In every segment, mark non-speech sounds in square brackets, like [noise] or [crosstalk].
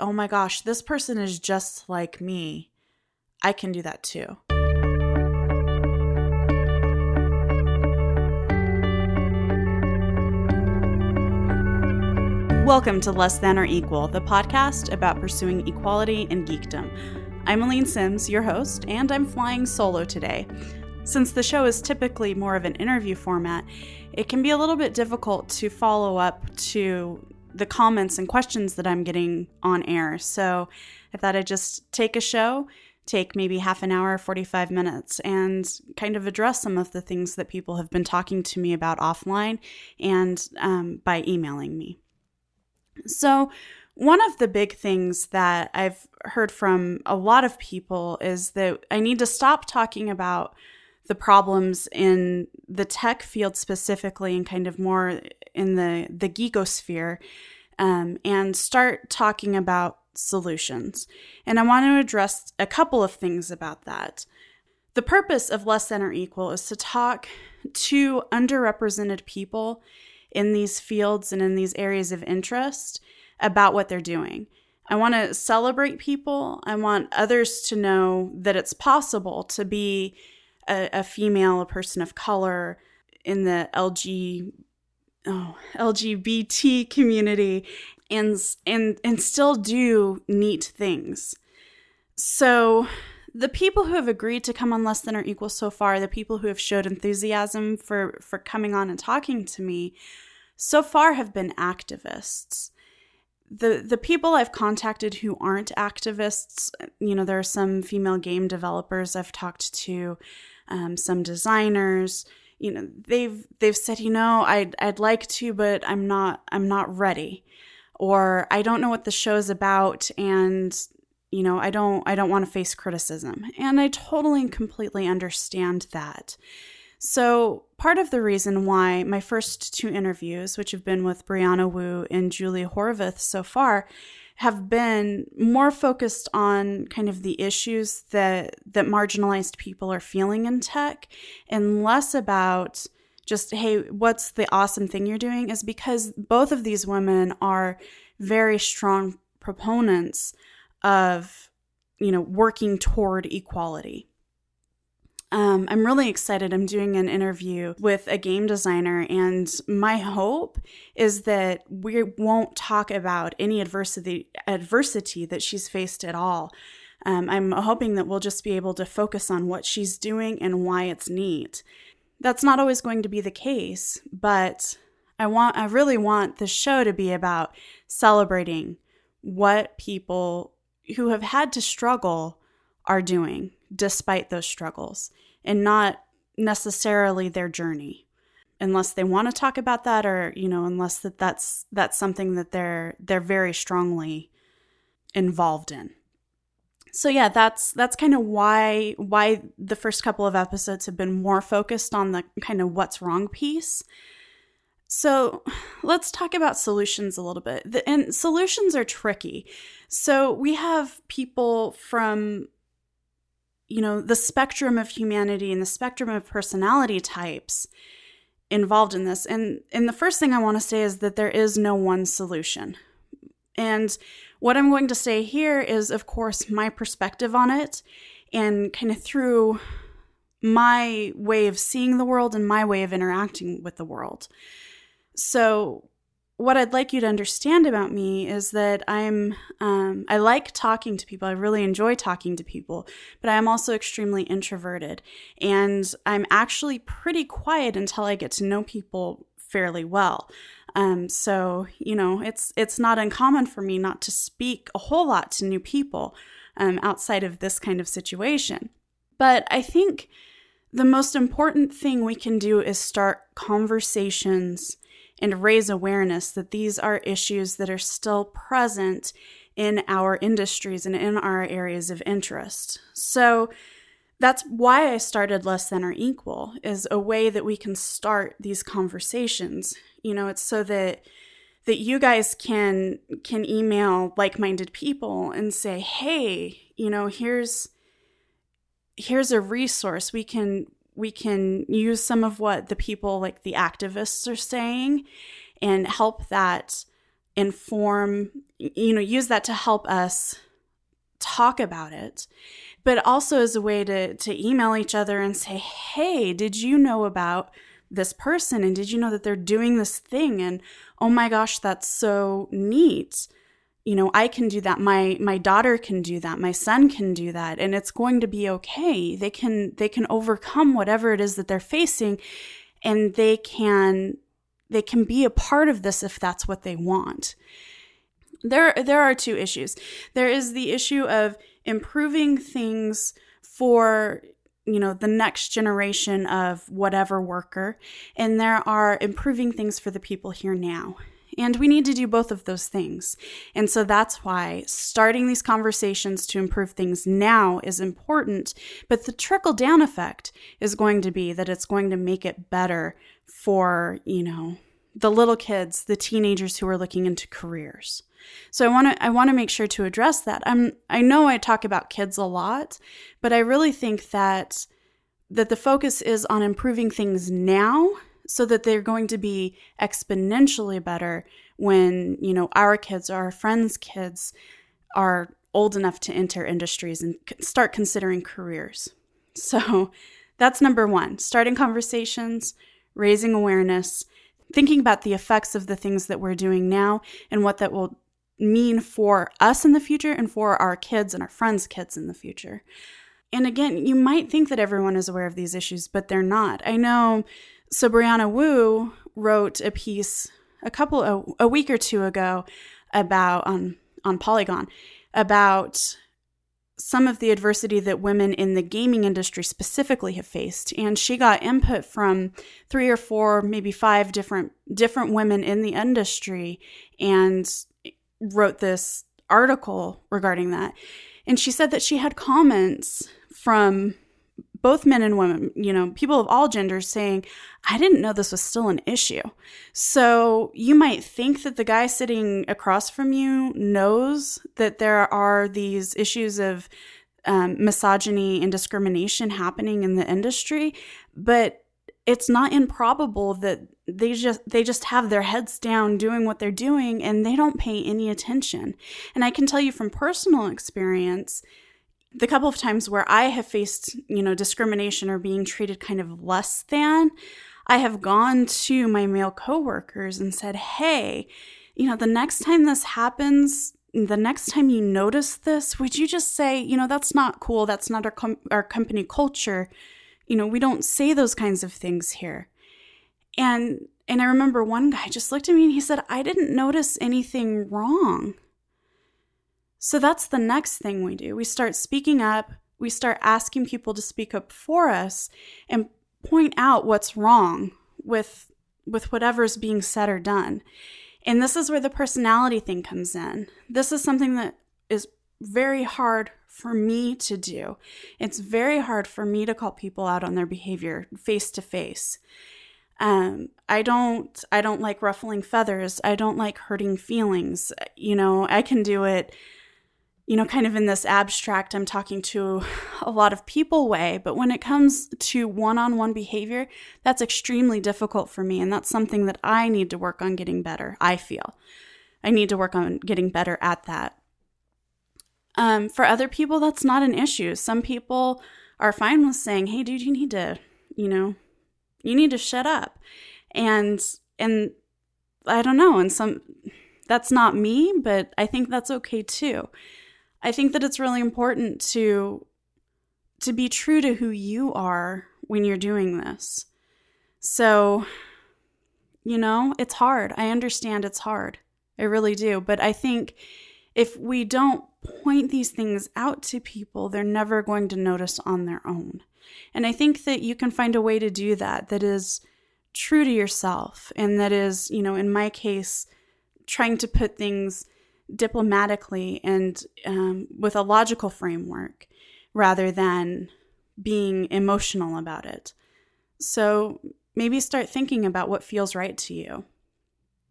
oh my gosh, this person is just like me. I can do that too. Welcome to Less Than or Equal, the podcast about pursuing equality and geekdom. I'm Aleen Simms, your host, and I'm flying solo today. Since the show is typically more of an interview format, it can be a little bit difficult to follow up to the comments and questions that I'm getting on air. So I thought I'd just take a show, take maybe half an hour, 45 minutes, and kind of address some of the things that people have been talking to me about offline and um, by emailing me. So, one of the big things that I've heard from a lot of people is that I need to stop talking about the problems in the tech field specifically and kind of more in the the geekosphere um, and start talking about solutions. And i want to address a couple of things about that. The purpose of less than or equal is to talk to underrepresented people in these fields and in these areas of interest about what they're doing. I want to celebrate people. I want others to know that it's possible to be a, a female, a person of color in the LG oh, LGBT community and and and still do neat things. So the people who have agreed to come on less than or equal so far, the people who have showed enthusiasm for for coming on and talking to me so far have been activists. The the people I've contacted who aren't activists, you know, there are some female game developers I've talked to um, some designers you know they've they've said you know I'd I'd like to but I'm not I'm not ready. Or I don't know what the show's about and you know I don't I don't want to face criticism. And I totally and completely understand that. So part of the reason why my first two interviews which have been with Brianna Wu and Julie Horvath so far have been more focused on kind of the issues that that marginalized people are feeling in tech and less about just hey what's the awesome thing you're doing is because both of these women are very strong proponents of you know working toward equality um, I'm really excited. I'm doing an interview with a game designer, and my hope is that we won't talk about any adversity adversity that she's faced at all. Um, I'm hoping that we'll just be able to focus on what she's doing and why it's neat. That's not always going to be the case, but I want I really want the show to be about celebrating what people who have had to struggle are doing despite those struggles and not necessarily their journey. Unless they want to talk about that or you know unless that that's that's something that they're they're very strongly involved in. So yeah that's that's kind of why why the first couple of episodes have been more focused on the kind of what's wrong piece. So let's talk about solutions a little bit. And solutions are tricky. So we have people from you know, the spectrum of humanity and the spectrum of personality types involved in this. And and the first thing I want to say is that there is no one solution. And what I'm going to say here is of course my perspective on it and kind of through my way of seeing the world and my way of interacting with the world. So what I'd like you to understand about me is that I'm um, I like talking to people. I really enjoy talking to people, but I am also extremely introverted, and I'm actually pretty quiet until I get to know people fairly well. Um, so you know, it's it's not uncommon for me not to speak a whole lot to new people um, outside of this kind of situation. But I think the most important thing we can do is start conversations and raise awareness that these are issues that are still present in our industries and in our areas of interest. So that's why I started Less Than or Equal is a way that we can start these conversations. You know, it's so that that you guys can can email like-minded people and say, "Hey, you know, here's here's a resource we can we can use some of what the people like the activists are saying and help that inform you know, use that to help us talk about it, but also as a way to, to email each other and say, hey, did you know about this person? And did you know that they're doing this thing? And oh my gosh, that's so neat. You know, I can do that. My my daughter can do that. My son can do that. And it's going to be okay. They can they can overcome whatever it is that they're facing and they can they can be a part of this if that's what they want. There there are two issues. There is the issue of improving things for you know the next generation of whatever worker and there are improving things for the people here now and we need to do both of those things. And so that's why starting these conversations to improve things now is important. But the trickle down effect is going to be that it's going to make it better for, you know, the little kids, the teenagers who are looking into careers. So I want to I want to make sure to address that. I'm I know I talk about kids a lot, but I really think that that the focus is on improving things now so that they're going to be exponentially better when, you know, our kids, or our friends' kids are old enough to enter industries and start considering careers. [laughs] So that's number 1, starting conversations, raising awareness, thinking about the effects of the things that we're doing now and what that will mean for us in the future and for our kids and our friends' kids in the future. And again, you might think that everyone is aware of these issues, but they're not. I know. So Brianna Wu wrote a piece a couple a, a week or two ago about on on Polygon about some of the adversity that women in the gaming industry specifically have faced and she got input from three or four maybe five different different women in the industry and wrote this article regarding that. And she said that she had comments from both men and women, you know, people of all genders saying, I didn't know this was still an issue. So you might think that the guy sitting across from you knows that there are these issues of um, misogyny and discrimination happening in the industry, but it's not improbable that they just they just have their heads down doing what they're doing and they don't pay any attention. And I can tell you from personal experience the couple of times where I have faced, you know, discrimination or being treated kind of less than, I have gone to my male coworkers and said, "Hey, you know, the next time this happens, the next time you notice this, would you just say, you know, that's not cool. That's not our com- our company culture. You know, we don't say those kinds of things here. And and I remember one guy just looked at me and he said, "I didn't notice anything wrong." So that's the next thing we do. We start speaking up, we start asking people to speak up for us and point out what's wrong with with whatever's being said or done. And this is where the personality thing comes in. This is something that is very hard for me to do. It's very hard for me to call people out on their behavior face to face. Um, I don't I don't like ruffling feathers. I don't like hurting feelings. You know, I can do it you know, kind of in this abstract, I'm talking to a lot of people way, but when it comes to one on one behavior, that's extremely difficult for me. And that's something that I need to work on getting better, I feel. I need to work on getting better at that. Um, for other people, that's not an issue. Some people are fine with saying, "Hey, dude, you need to, you know, you need to shut up," and and I don't know. And some that's not me, but I think that's okay too. I think that it's really important to to be true to who you are when you're doing this. So, you know, it's hard. I understand it's hard. I really do. But I think if we don't point these things out to people, they're never going to notice on their own. And I think that you can find a way to do that that is true to yourself and that is, you know, in my case, trying to put things diplomatically and um, with a logical framework rather than being emotional about it. So maybe start thinking about what feels right to you.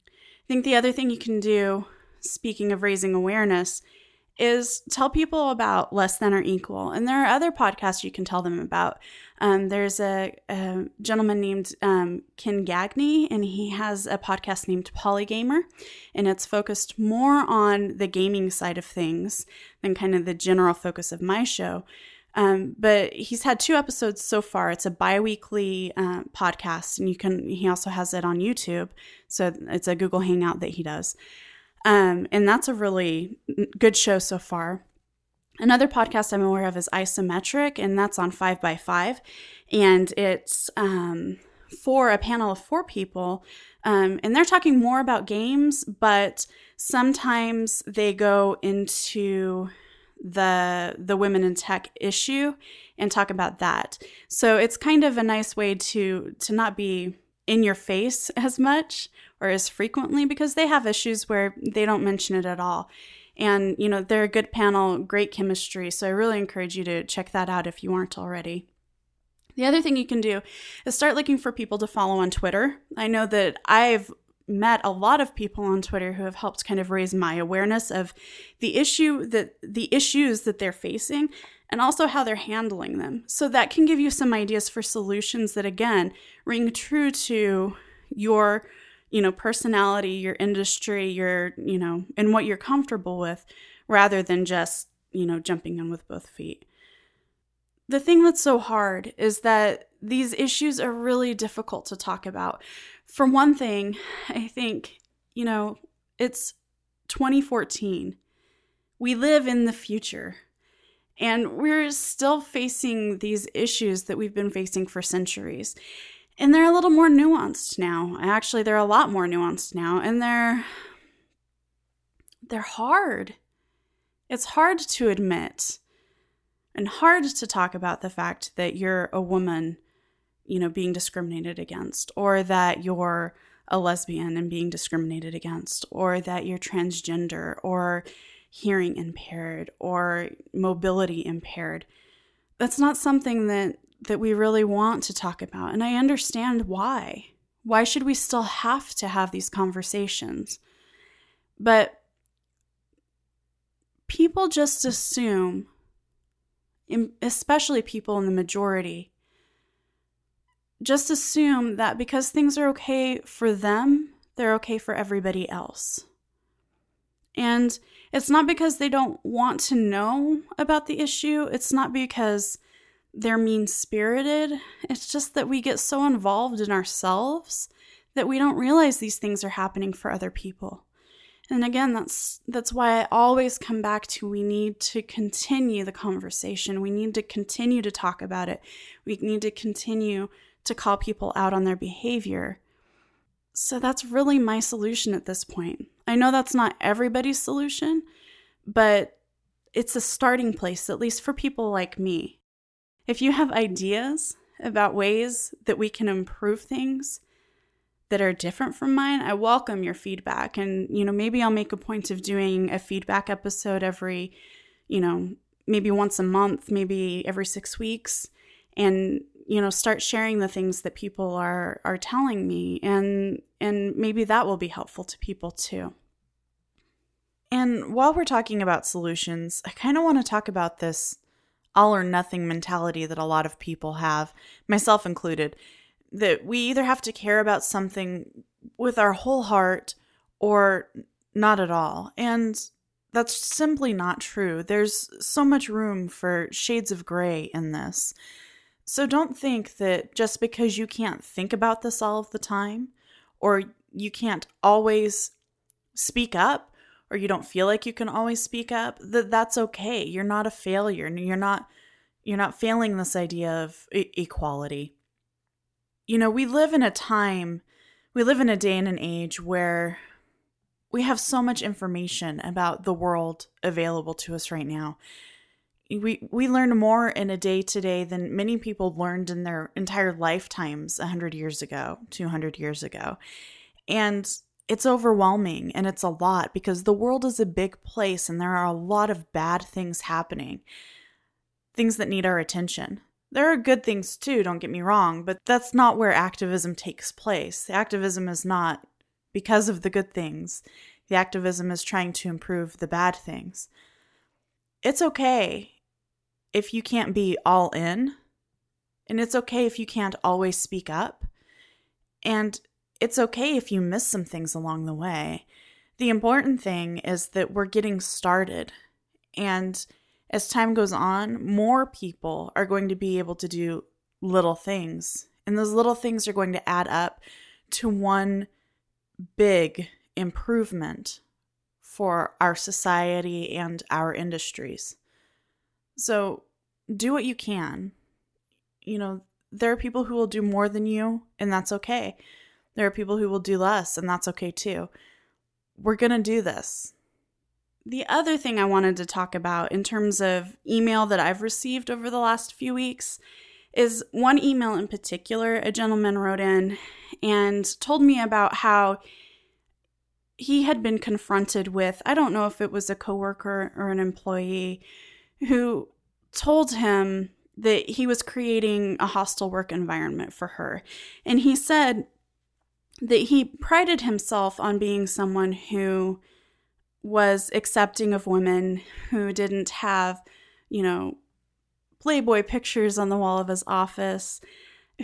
I think the other thing you can do, speaking of raising awareness, is tell people about less than or equal. And there are other podcasts you can tell them about. Um, there's a, a, gentleman named um, Ken Gagne, and he has a podcast named Polygamer, and it's focused more on the gaming side of things than kind of the general focus of my show. Um, but he's had two episodes so far. It's a biweekly uh, podcast, and you can. He also has it on YouTube, so it's a Google Hangout that he does. Um, and that's a really good show so far. Another podcast I'm aware of is Isometric, and that's on 5 by 5 And it's um, for a panel of four people. Um, and they're talking more about games, but sometimes they go into the the women in tech issue and talk about that. So it's kind of a nice way to to not be in your face [laughs] as much or as frequently because they have issues where they don't mention it at all. And, you know, they're a good panel, great chemistry. So I really encourage you to check that out if you aren't already. The other thing you can do is start looking for people to follow on Twitter. I know that I've met a lot of people on Twitter who have helped kind of raise my awareness of the issue that the issues that they're facing and also how they're handling them. So that can give you some ideas for solutions that again ring true to your you know, personality, your industry, your, you know, and what you're comfortable with rather than just, you know, jumping in with both feet. The thing that's so hard is that these issues are really difficult to talk about. For one thing, I think, you know, it's 2014. We live in the future. And we're still facing these issues that we've been facing for centuries and they're a little more nuanced now. Actually, they're a lot more nuanced now, and they're they're hard. It's hard to admit and hard to talk about the fact that you're a woman, you know, being discriminated against or that you're a lesbian and being discriminated against or that you're transgender or hearing impaired or mobility impaired. That's not something that that we really want to talk about. And I understand why. Why should we still have to have these conversations? But people just assume, especially people in the majority, just assume that because things are okay for them, they're okay for everybody else. And it's not because they don't want to know about the issue, it's not because they're mean spirited. It's just that we get so involved in ourselves that we don't realize these things are happening for other people. And again, that's that's why I always come back to we need to continue the conversation. We need to continue to talk about it. We need to continue to call people out on their behavior. So that's really my solution at this point. I know that's not everybody's solution, but it's a starting place, at least for people like me. If you have ideas about ways that we can improve things that are different from mine, I welcome your feedback. And, you know, maybe I'll make a point of doing a feedback episode every, you know, maybe once a month, maybe every six weeks, and, you know, start sharing the things that people are are telling me. And and maybe that will be helpful to people too. And while we're talking about solutions, I kind of want to talk about this all or nothing mentality that a lot of people have, myself included, that we either have to care about something with our whole heart or not at all. And that's simply not true. There's so much room for shades of gray in this. So don't think that just because you can't think about this all of the time, or you can't always speak up, or you don't feel like you can always speak up, that that's okay. You're not a failure. You're not you're not failing this idea of e- equality. You know, we live in a time, we live in a day and an age where we have so much information about the world available to us right now. We we learn more in a day today than many people learned in their entire lifetimes 100 years ago, 200 years ago. And it's overwhelming and it's a lot because the world is a big place and there are a lot of bad things happening, things that need our attention. There are good things too, don't get me wrong, but that's not where activism takes place. The activism is not because of the good things, the activism is trying to improve the bad things. it's okay if you can't be all in, and it's okay if you can't always speak up, and it's okay if you miss some things along the way. The important thing is that we're getting started. And as time goes on, more people are going to be able to do little things. And those little things are going to add up to one big improvement for our society and our industries. So do what you can. You know, there are people who will do more than you, and that's okay. There are people who will do less, and that's okay too. We're going to do this. The other thing I wanted to talk about in terms of email that I've received over the last few weeks is one email in particular. A gentleman wrote in and told me about how he had been confronted with, I don't know if it was a coworker or an employee, who told him that he was creating a hostile work environment for her. And he said that he prided himself on being someone who was accepting of women, who didn't have, you know, Playboy pictures on the wall of his office,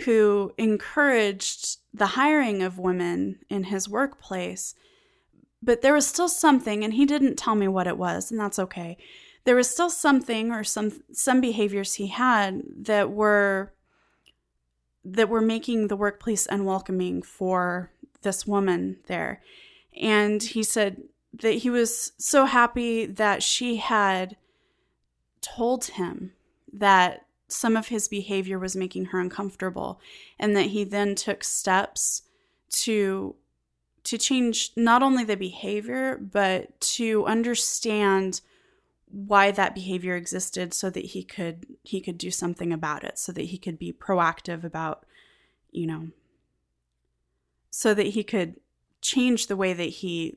who encouraged the hiring of women in his workplace. But there was still something, and he didn't tell me what it was, and that's okay. There was still something or some some behaviors he had that were that were making the workplace unwelcoming for this woman there. And he said that he was so happy that she had told him that some of his behavior was making her uncomfortable and that he then took steps to to change not only the behavior but to understand why that behavior existed so that he could he could do something about it so that he could be proactive about you know so that he could change the way that he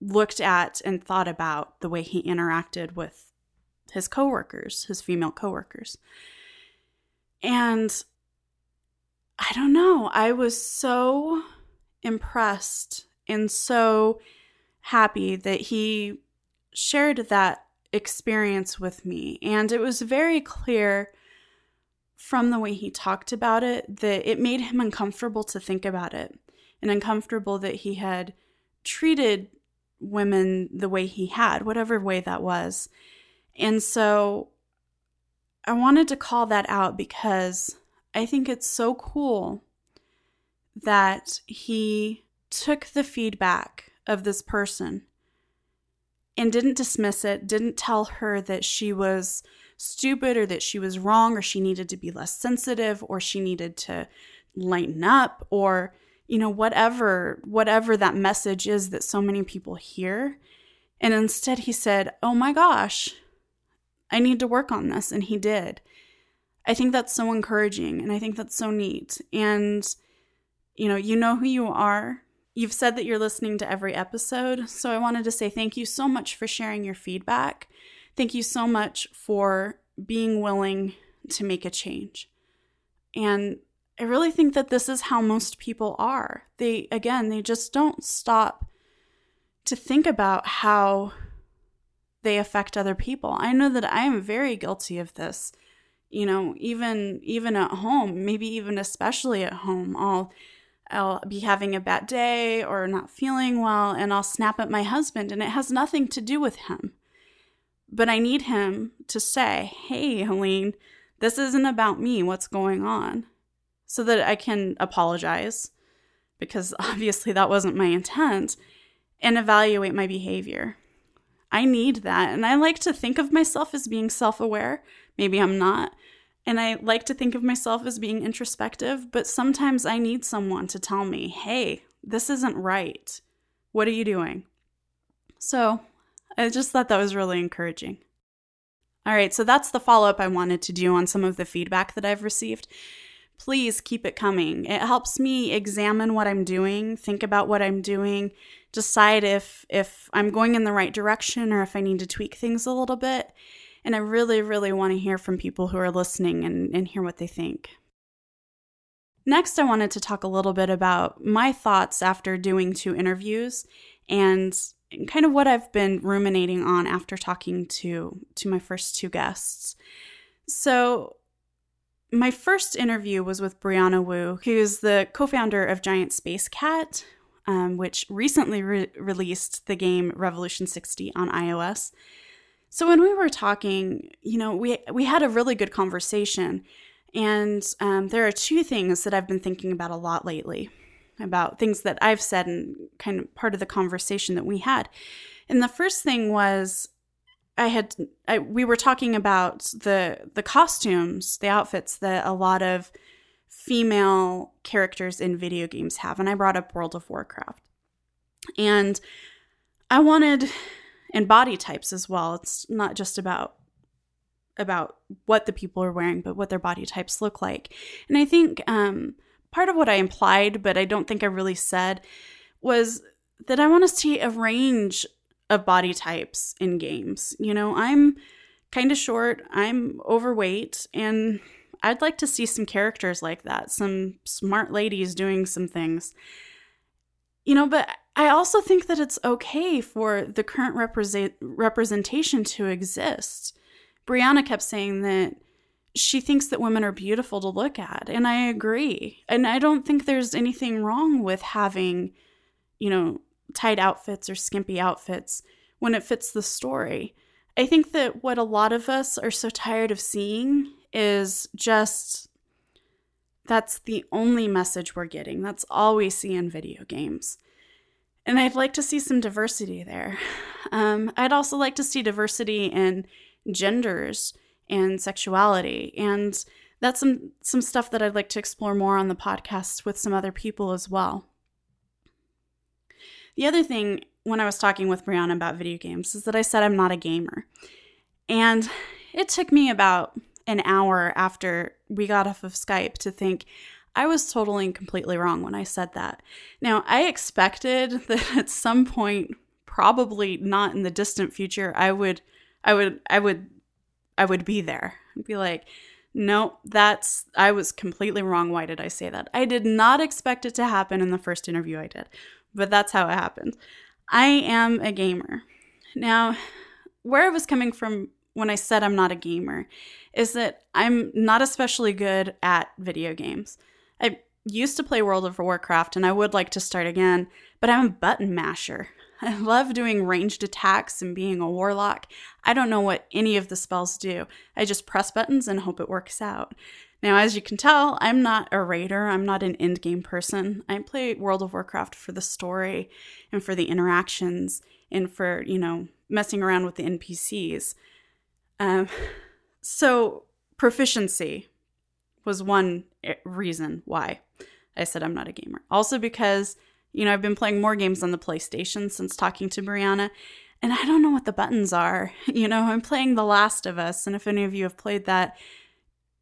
looked at and thought about the way he interacted with his coworkers, his female coworkers. And I don't know, I was so impressed and so happy that he shared that experience with me. And it was very clear from the way he talked about it that it made him uncomfortable to think about it and uncomfortable that he had treated women the way he had, whatever way that was. And so I wanted to call that out because I think it's so cool that he took the feedback of this person and didn't dismiss it, didn't tell her that she was stupid or that she was wrong or she needed to be less sensitive or she needed to lighten up or you know whatever whatever that message is that so many people hear and instead he said oh my gosh I need to work on this. And he did. I think that's so encouraging and I think that's so neat. And, you know, you know who you are. You've said that you're listening to every episode. So I wanted to say thank you so much for sharing your feedback. Thank you so much for being willing to make a change. And I really think that this is how most people are. They, again, they just don't stop to think about how they affect other people. I know that I am very guilty of this. You know, even even at home, maybe even especially at home, I'll I'll be having a bad day or not feeling well and I'll snap at my husband and it has nothing to do with him. But I need him to say, "Hey, Helene, this isn't about me. What's going on?" so that I can apologize because [laughs] obviously that wasn't my intent and evaluate my behavior. I need that. And I like to think of myself as being self aware. Maybe I'm not. And I like to think of myself as being introspective, but sometimes I need someone to tell me, hey, this isn't right. What are you doing? So I just thought that was really encouraging. All right, so that's the follow up I wanted to do on some of the feedback that I've received please keep it coming. It helps me examine what I'm doing, think about what I'm doing, decide if if I'm going in the right direction or if I need to tweak things a little bit. And I really, really want to hear from people who are listening and, and hear what they think. Next, I wanted to talk a little bit about my thoughts after doing two interviews and kind of what I've been ruminating on after talking to to my first two guests. So my first interview was with Brianna Wu, who's the co-founder of Giant Spacekat, um, which recently re- released the game Revolution 60 on iOS. So when we were talking, you know, we we had a really good conversation, and um, there are two things that I've been thinking about a lot lately, about things that I've said and kind of part of the conversation that we had. And the first thing was I had I, we were talking about the the costumes, the outfits that a lot of female characters in video games have, and I brought up World of Warcraft, and I wanted and body types as well. It's not just about about what the people are wearing, but what their body types look like, and I think um, part of what I implied, but I don't think I really said, was that I want to see a range of body types in games. You know, I'm kind of short, I'm overweight, and I'd like to see some characters like that, some smart ladies doing some things. You know, but I also think that it's okay for the current represent- representation to exist. Brianna kept saying that she thinks that women are beautiful to look at, and I agree. And I don't think there's anything wrong with having, you know, tight outfits or skimpy outfits when it fits the story. I think that what a lot of us are so tired of seeing is just that's the only message we're getting. That's all we see in video games. And I'd like to see some diversity there. Um, I'd also like to see diversity in genders and sexuality. And that's some, some stuff that I'd like to explore more on the podcast with some other people as well. The other thing when I was talking with Brianna about video games is that I said I'm not a gamer. And it took me about an hour after we got off of Skype to think I was totally and completely wrong when I said that. Now, I expected [laughs] that at some point, probably not in the distant future, I would I would I would I would be there. I'd be like, no, that's I was completely wrong. Why did I say that? I did not expect it to happen in the first interview I did but that's how it happened. I am a gamer. Now, where I was coming from when I said I'm not a gamer is that I'm not especially good at video games. Used to play World of Warcraft and I would like to start again, but I'm a button masher. [laughs] I love doing ranged attacks and being a warlock. I don't know what any of the spells do. I just press buttons and hope it works out. Now, as you can tell, I'm not a raider. I'm not an endgame person. I play World of Warcraft for the story and for the interactions and for, you know, messing around with the NPCs. Um, [laughs] so, proficiency was one reason why I said I'm not a gamer. Also, because, you know, I've been playing more games on the PlayStation since talking to Brianna, and I don't know what the buttons are. [laughs] You know, I'm playing The Last of Us, and if any of you have played that,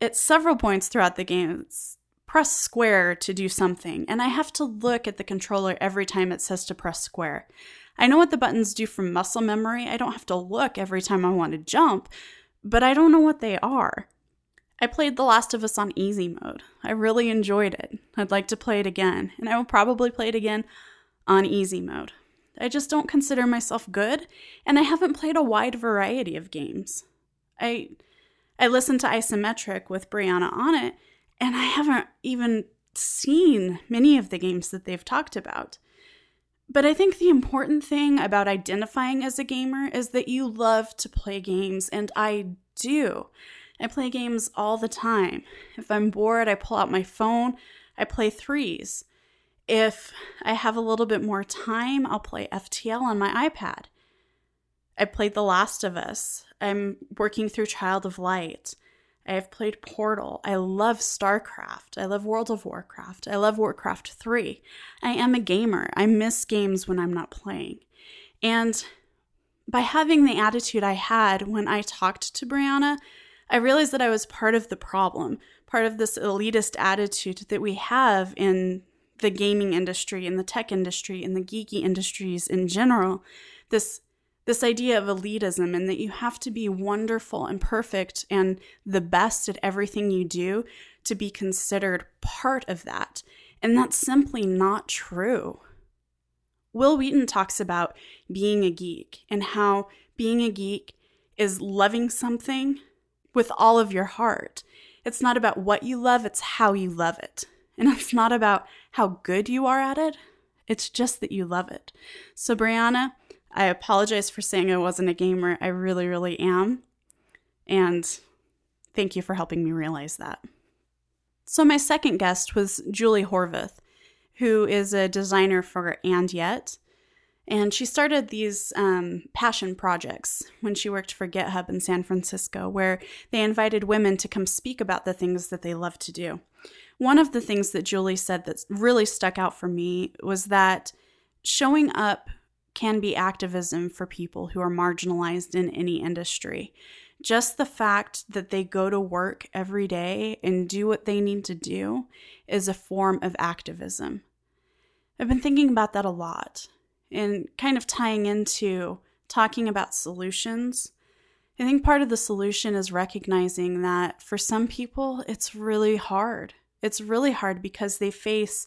at several points throughout the game, press square to do something, and I have to look at the controller every time it says to press square. I know what the buttons do from muscle memory. I don't have to look every time I want to jump, but I don't know what they are. I played The Last of Us on easy mode. I really enjoyed it. I'd like to play it again, and I will probably play it again on easy mode. I just don't consider myself good, and I haven't played a wide variety of games. I I listened to Isometric with Brianna on it, and I haven't even seen many of the games that they've talked about. But I think the important thing about identifying as a gamer is that you love to play games, and I do. I play games all the time. If I'm bored, I pull out my phone, I play threes. If I have a little bit more time, I'll play FTL on my iPad. I played The Last of Us. I'm working through Child of Light. I have played Portal. I love StarCraft. I love World of Warcraft. I love Warcraft 3. I am a gamer. I miss games when I'm not playing. And by having the attitude I had when I talked to Brianna, I realized that I was part of the problem, part of this elitist attitude that we have in the gaming industry, in the tech industry, in the geeky industries in general. This this idea of elitism and that you have to be wonderful and perfect and the best at everything you do to be considered part of that. And that's simply not true. Wil Wheaton talks about being a geek and how being a geek is loving something with all of your heart. It's not about what you love, it's how you love it. And [laughs] it's not about how good you are at it, it's just that you love it. So, Brianna, I apologize for saying I wasn't a gamer. I really, really am. And thank you for helping me realize that. So, my second guest was Julie Horvath, who is a designer for And Yet. And she started these um, passion projects when she worked for GitHub in San Francisco, where they invited women to come speak about the things that they love to do. One of the things that Julie said that really stuck out for me was that showing up can be activism for people who are marginalized in any industry. Just the fact that they go to work every day and do what they need to do is a form of activism. I've been thinking about that a lot and kind of tying into talking about solutions. I think part of the solution is recognizing that for some people, it's really hard. It's really hard because they face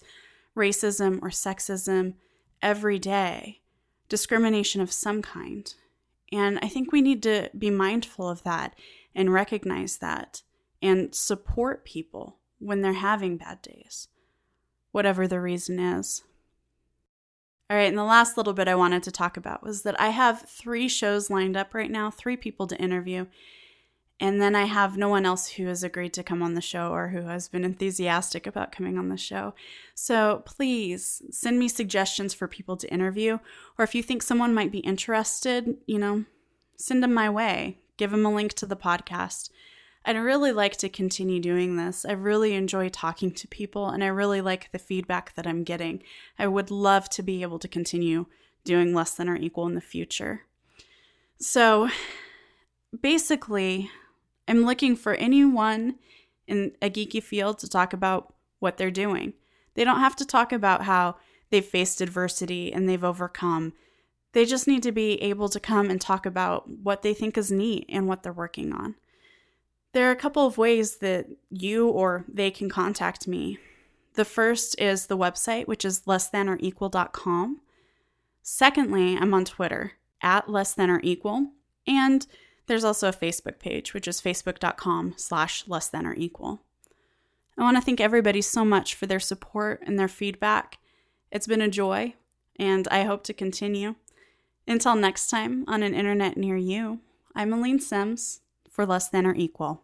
racism or sexism every day, discrimination of some kind. And I think we need to be mindful of that and recognize that and support people when they're having bad days, whatever the reason is. All right, and the last little bit I wanted to talk about was that I have three shows lined up right now, three people to interview. And then I have no one else who has agreed to come on the show or who has been enthusiastic about coming on the show. So please send me suggestions for people to interview. Or if you think someone might be interested, you know, send them my way. Give them a link to the podcast. I'd really like to continue doing this. I really enjoy talking to people and I really like the feedback that I'm getting. I would love to be able to continue doing less than or equal in the future. So basically, I'm looking for anyone in a geeky field to talk about what they're doing. They don't have to talk about how they've faced adversity and they've overcome. They just need to be able to come and talk about what they think is neat and what they're working on. There are a couple of ways that you or they can contact me. The first is the website, which is lessthanequal.com. Secondly, I'm on Twitter at less than or equal. And there's also a Facebook page, which is facebook.com slash less than or equal. I want to thank everybody so much for their support and their feedback. It's been a joy, and I hope to continue. Until next time on an internet near you, I'm Aleen Simms for Less Than or Equal.